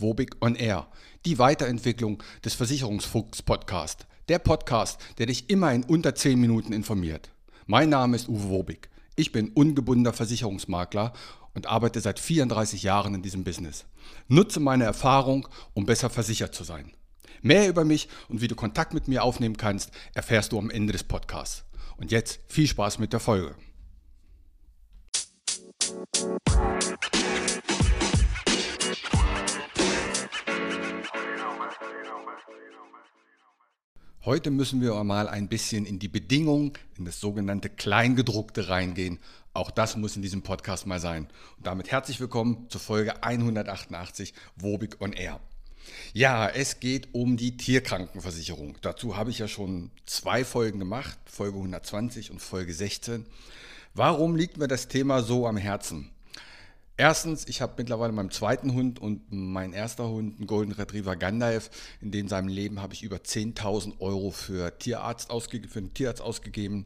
Wobig on Air, die Weiterentwicklung des Versicherungsfuchs Podcast. Der Podcast, der dich immer in unter 10 Minuten informiert. Mein Name ist Uwe Wobig. Ich bin ungebundener Versicherungsmakler und arbeite seit 34 Jahren in diesem Business. Nutze meine Erfahrung, um besser versichert zu sein. Mehr über mich und wie du Kontakt mit mir aufnehmen kannst, erfährst du am Ende des Podcasts. Und jetzt viel Spaß mit der Folge. Heute müssen wir mal ein bisschen in die Bedingungen, in das sogenannte Kleingedruckte reingehen. Auch das muss in diesem Podcast mal sein. Und damit herzlich willkommen zur Folge 188 Wobig on Air. Ja, es geht um die Tierkrankenversicherung. Dazu habe ich ja schon zwei Folgen gemacht, Folge 120 und Folge 16. Warum liegt mir das Thema so am Herzen? Erstens, ich habe mittlerweile meinen zweiten Hund und mein erster Hund, einen Golden Retriever Gandalf, in dem seinem Leben habe ich über 10.000 Euro für, Tierarzt für einen Tierarzt ausgegeben.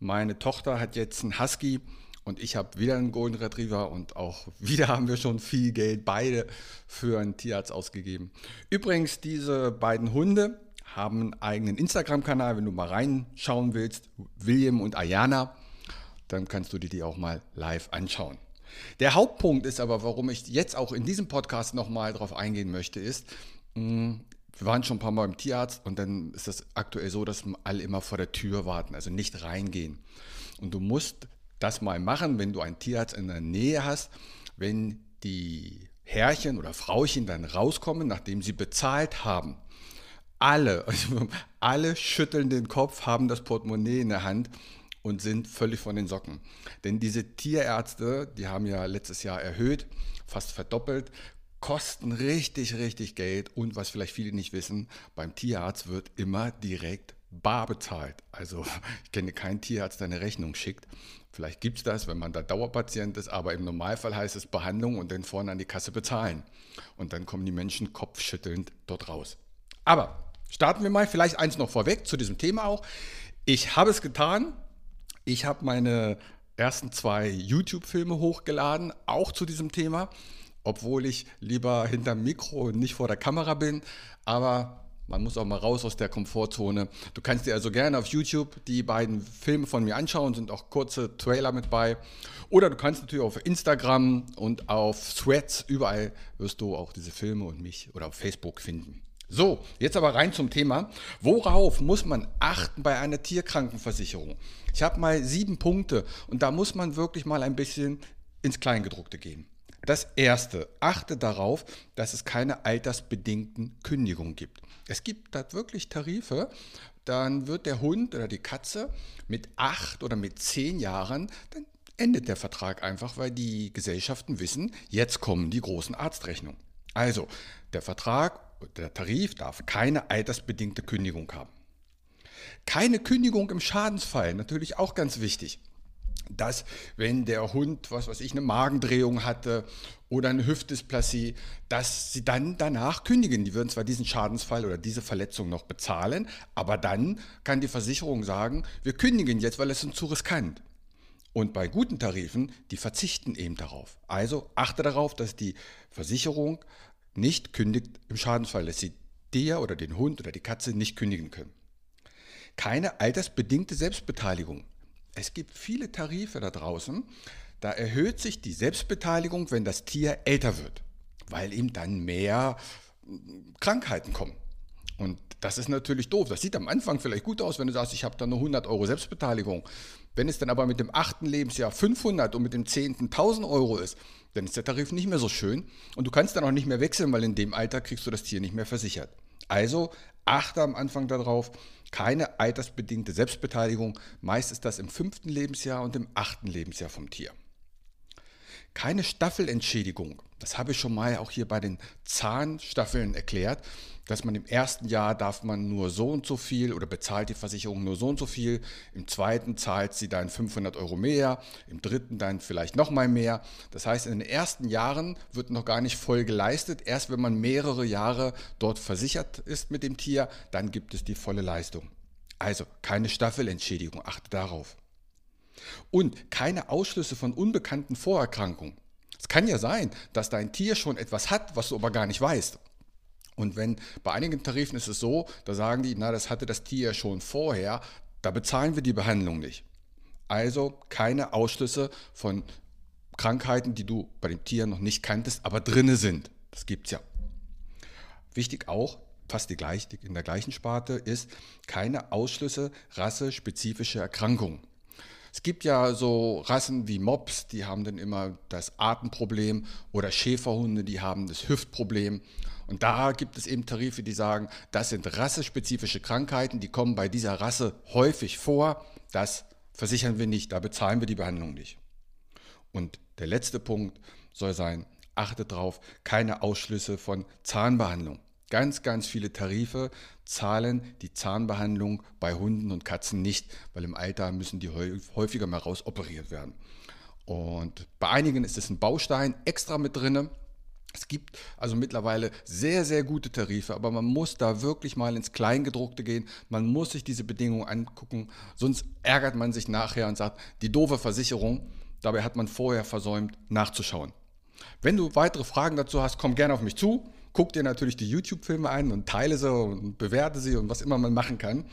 Meine Tochter hat jetzt einen Husky und ich habe wieder einen Golden Retriever und auch wieder haben wir schon viel Geld beide für einen Tierarzt ausgegeben. Übrigens, diese beiden Hunde haben einen eigenen Instagram-Kanal, wenn du mal reinschauen willst, William und Ayana, dann kannst du dir die auch mal live anschauen. Der Hauptpunkt ist aber, warum ich jetzt auch in diesem Podcast nochmal drauf eingehen möchte, ist, mm, wir waren schon ein paar Mal beim Tierarzt und dann ist das aktuell so, dass alle immer vor der Tür warten, also nicht reingehen. Und du musst das mal machen, wenn du einen Tierarzt in der Nähe hast, wenn die Herrchen oder Frauchen dann rauskommen, nachdem sie bezahlt haben. Alle, alle schütteln den Kopf, haben das Portemonnaie in der Hand und sind völlig von den Socken. Denn diese Tierärzte, die haben ja letztes Jahr erhöht, fast verdoppelt, kosten richtig, richtig Geld. Und was vielleicht viele nicht wissen, beim Tierarzt wird immer direkt bar bezahlt. Also ich kenne keinen Tierarzt, der eine Rechnung schickt. Vielleicht gibt es das, wenn man da Dauerpatient ist, aber im Normalfall heißt es Behandlung und dann vorne an die Kasse bezahlen. Und dann kommen die Menschen kopfschüttelnd dort raus. Aber starten wir mal vielleicht eins noch vorweg zu diesem Thema auch. Ich habe es getan, ich habe meine ersten zwei YouTube-Filme hochgeladen, auch zu diesem Thema, obwohl ich lieber hinterm Mikro und nicht vor der Kamera bin. Aber man muss auch mal raus aus der Komfortzone. Du kannst dir also gerne auf YouTube die beiden Filme von mir anschauen, sind auch kurze Trailer mit bei. Oder du kannst natürlich auf Instagram und auf Threads, überall wirst du auch diese Filme und mich oder auf Facebook finden. So, jetzt aber rein zum Thema. Worauf muss man achten bei einer Tierkrankenversicherung? Ich habe mal sieben Punkte und da muss man wirklich mal ein bisschen ins Kleingedruckte gehen. Das erste, achte darauf, dass es keine altersbedingten Kündigungen gibt. Es gibt da wirklich Tarife, dann wird der Hund oder die Katze mit acht oder mit zehn Jahren, dann endet der Vertrag einfach, weil die Gesellschaften wissen, jetzt kommen die großen Arztrechnungen. Also, der Vertrag der Tarif darf keine altersbedingte Kündigung haben. Keine Kündigung im Schadensfall, natürlich auch ganz wichtig. Dass, wenn der Hund, was weiß ich, eine Magendrehung hatte oder eine Hüftdysplasie, dass sie dann danach kündigen. Die würden zwar diesen Schadensfall oder diese Verletzung noch bezahlen, aber dann kann die Versicherung sagen, wir kündigen jetzt, weil es uns zu riskant. Und bei guten Tarifen, die verzichten eben darauf. Also achte darauf, dass die Versicherung nicht kündigt im Schadensfall, dass sie dir oder den Hund oder die Katze nicht kündigen können. Keine altersbedingte Selbstbeteiligung. Es gibt viele Tarife da draußen, da erhöht sich die Selbstbeteiligung, wenn das Tier älter wird, weil ihm dann mehr Krankheiten kommen. Und das ist natürlich doof. Das sieht am Anfang vielleicht gut aus, wenn du sagst, ich habe da nur 100 Euro Selbstbeteiligung. Wenn es dann aber mit dem achten Lebensjahr 500 und mit dem zehnten 1000 Euro ist, dann ist der Tarif nicht mehr so schön und du kannst dann auch nicht mehr wechseln, weil in dem Alter kriegst du das Tier nicht mehr versichert. Also achte am Anfang darauf, keine altersbedingte Selbstbeteiligung. Meist ist das im fünften Lebensjahr und im achten Lebensjahr vom Tier. Keine Staffelentschädigung. Das habe ich schon mal auch hier bei den Zahnstaffeln erklärt dass man im ersten Jahr darf man nur so und so viel oder bezahlt die Versicherung nur so und so viel, im zweiten zahlt sie dann 500 Euro mehr, im dritten dann vielleicht nochmal mehr. Das heißt, in den ersten Jahren wird noch gar nicht voll geleistet. Erst wenn man mehrere Jahre dort versichert ist mit dem Tier, dann gibt es die volle Leistung. Also keine Staffelentschädigung, achte darauf. Und keine Ausschlüsse von unbekannten Vorerkrankungen. Es kann ja sein, dass dein Tier schon etwas hat, was du aber gar nicht weißt. Und wenn bei einigen Tarifen ist es so, da sagen die, na, das hatte das Tier schon vorher, da bezahlen wir die Behandlung nicht. Also keine Ausschlüsse von Krankheiten, die du bei dem Tier noch nicht kanntest, aber drinne sind. Das gibt es ja. Wichtig auch, fast die gleich, in der gleichen Sparte, ist keine Ausschlüsse rassespezifische Erkrankungen. Es gibt ja so Rassen wie Mops, die haben dann immer das Atemproblem oder Schäferhunde, die haben das Hüftproblem. Und da gibt es eben Tarife, die sagen, das sind rassespezifische Krankheiten, die kommen bei dieser Rasse häufig vor. Das versichern wir nicht, da bezahlen wir die Behandlung nicht. Und der letzte Punkt soll sein, achte darauf, keine Ausschlüsse von Zahnbehandlung. Ganz, ganz viele Tarife zahlen die Zahnbehandlung bei Hunden und Katzen nicht, weil im Alter müssen die häufiger mal rausoperiert werden. Und bei einigen ist es ein Baustein extra mit drin. Es gibt also mittlerweile sehr, sehr gute Tarife, aber man muss da wirklich mal ins Kleingedruckte gehen. Man muss sich diese Bedingungen angucken, sonst ärgert man sich nachher und sagt, die doofe Versicherung, dabei hat man vorher versäumt nachzuschauen. Wenn du weitere Fragen dazu hast, komm gerne auf mich zu. Guck dir natürlich die YouTube-Filme ein und teile sie und bewerte sie und was immer man machen kann.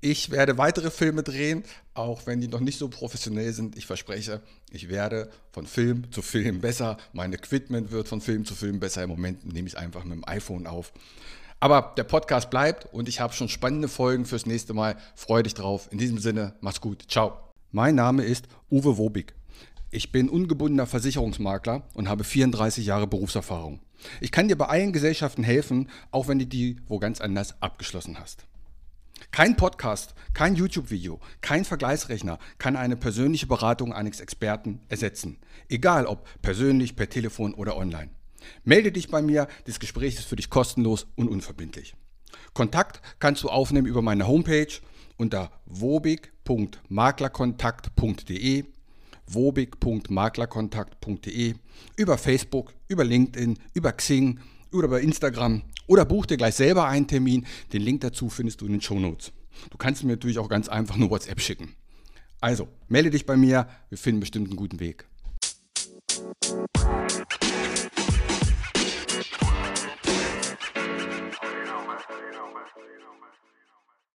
Ich werde weitere Filme drehen, auch wenn die noch nicht so professionell sind. Ich verspreche, ich werde von Film zu Film besser. Mein Equipment wird von Film zu Film besser. Im Moment nehme ich es einfach mit dem iPhone auf. Aber der Podcast bleibt und ich habe schon spannende Folgen fürs nächste Mal. Freue dich drauf. In diesem Sinne, mach's gut. Ciao. Mein Name ist Uwe Wobig. Ich bin ungebundener Versicherungsmakler und habe 34 Jahre Berufserfahrung. Ich kann dir bei allen Gesellschaften helfen, auch wenn du die wo ganz anders abgeschlossen hast. Kein Podcast, kein YouTube-Video, kein Vergleichsrechner kann eine persönliche Beratung eines Experten ersetzen. Egal ob persönlich, per Telefon oder online. Melde dich bei mir, das Gespräch ist für dich kostenlos und unverbindlich. Kontakt kannst du aufnehmen über meine Homepage unter wobig.maklerkontakt.de wobig.maklerkontakt.de über Facebook, über LinkedIn, über Xing oder über Instagram oder buch dir gleich selber einen Termin. Den Link dazu findest du in den Show Notes. Du kannst mir natürlich auch ganz einfach nur WhatsApp schicken. Also, melde dich bei mir, wir finden bestimmt einen guten Weg.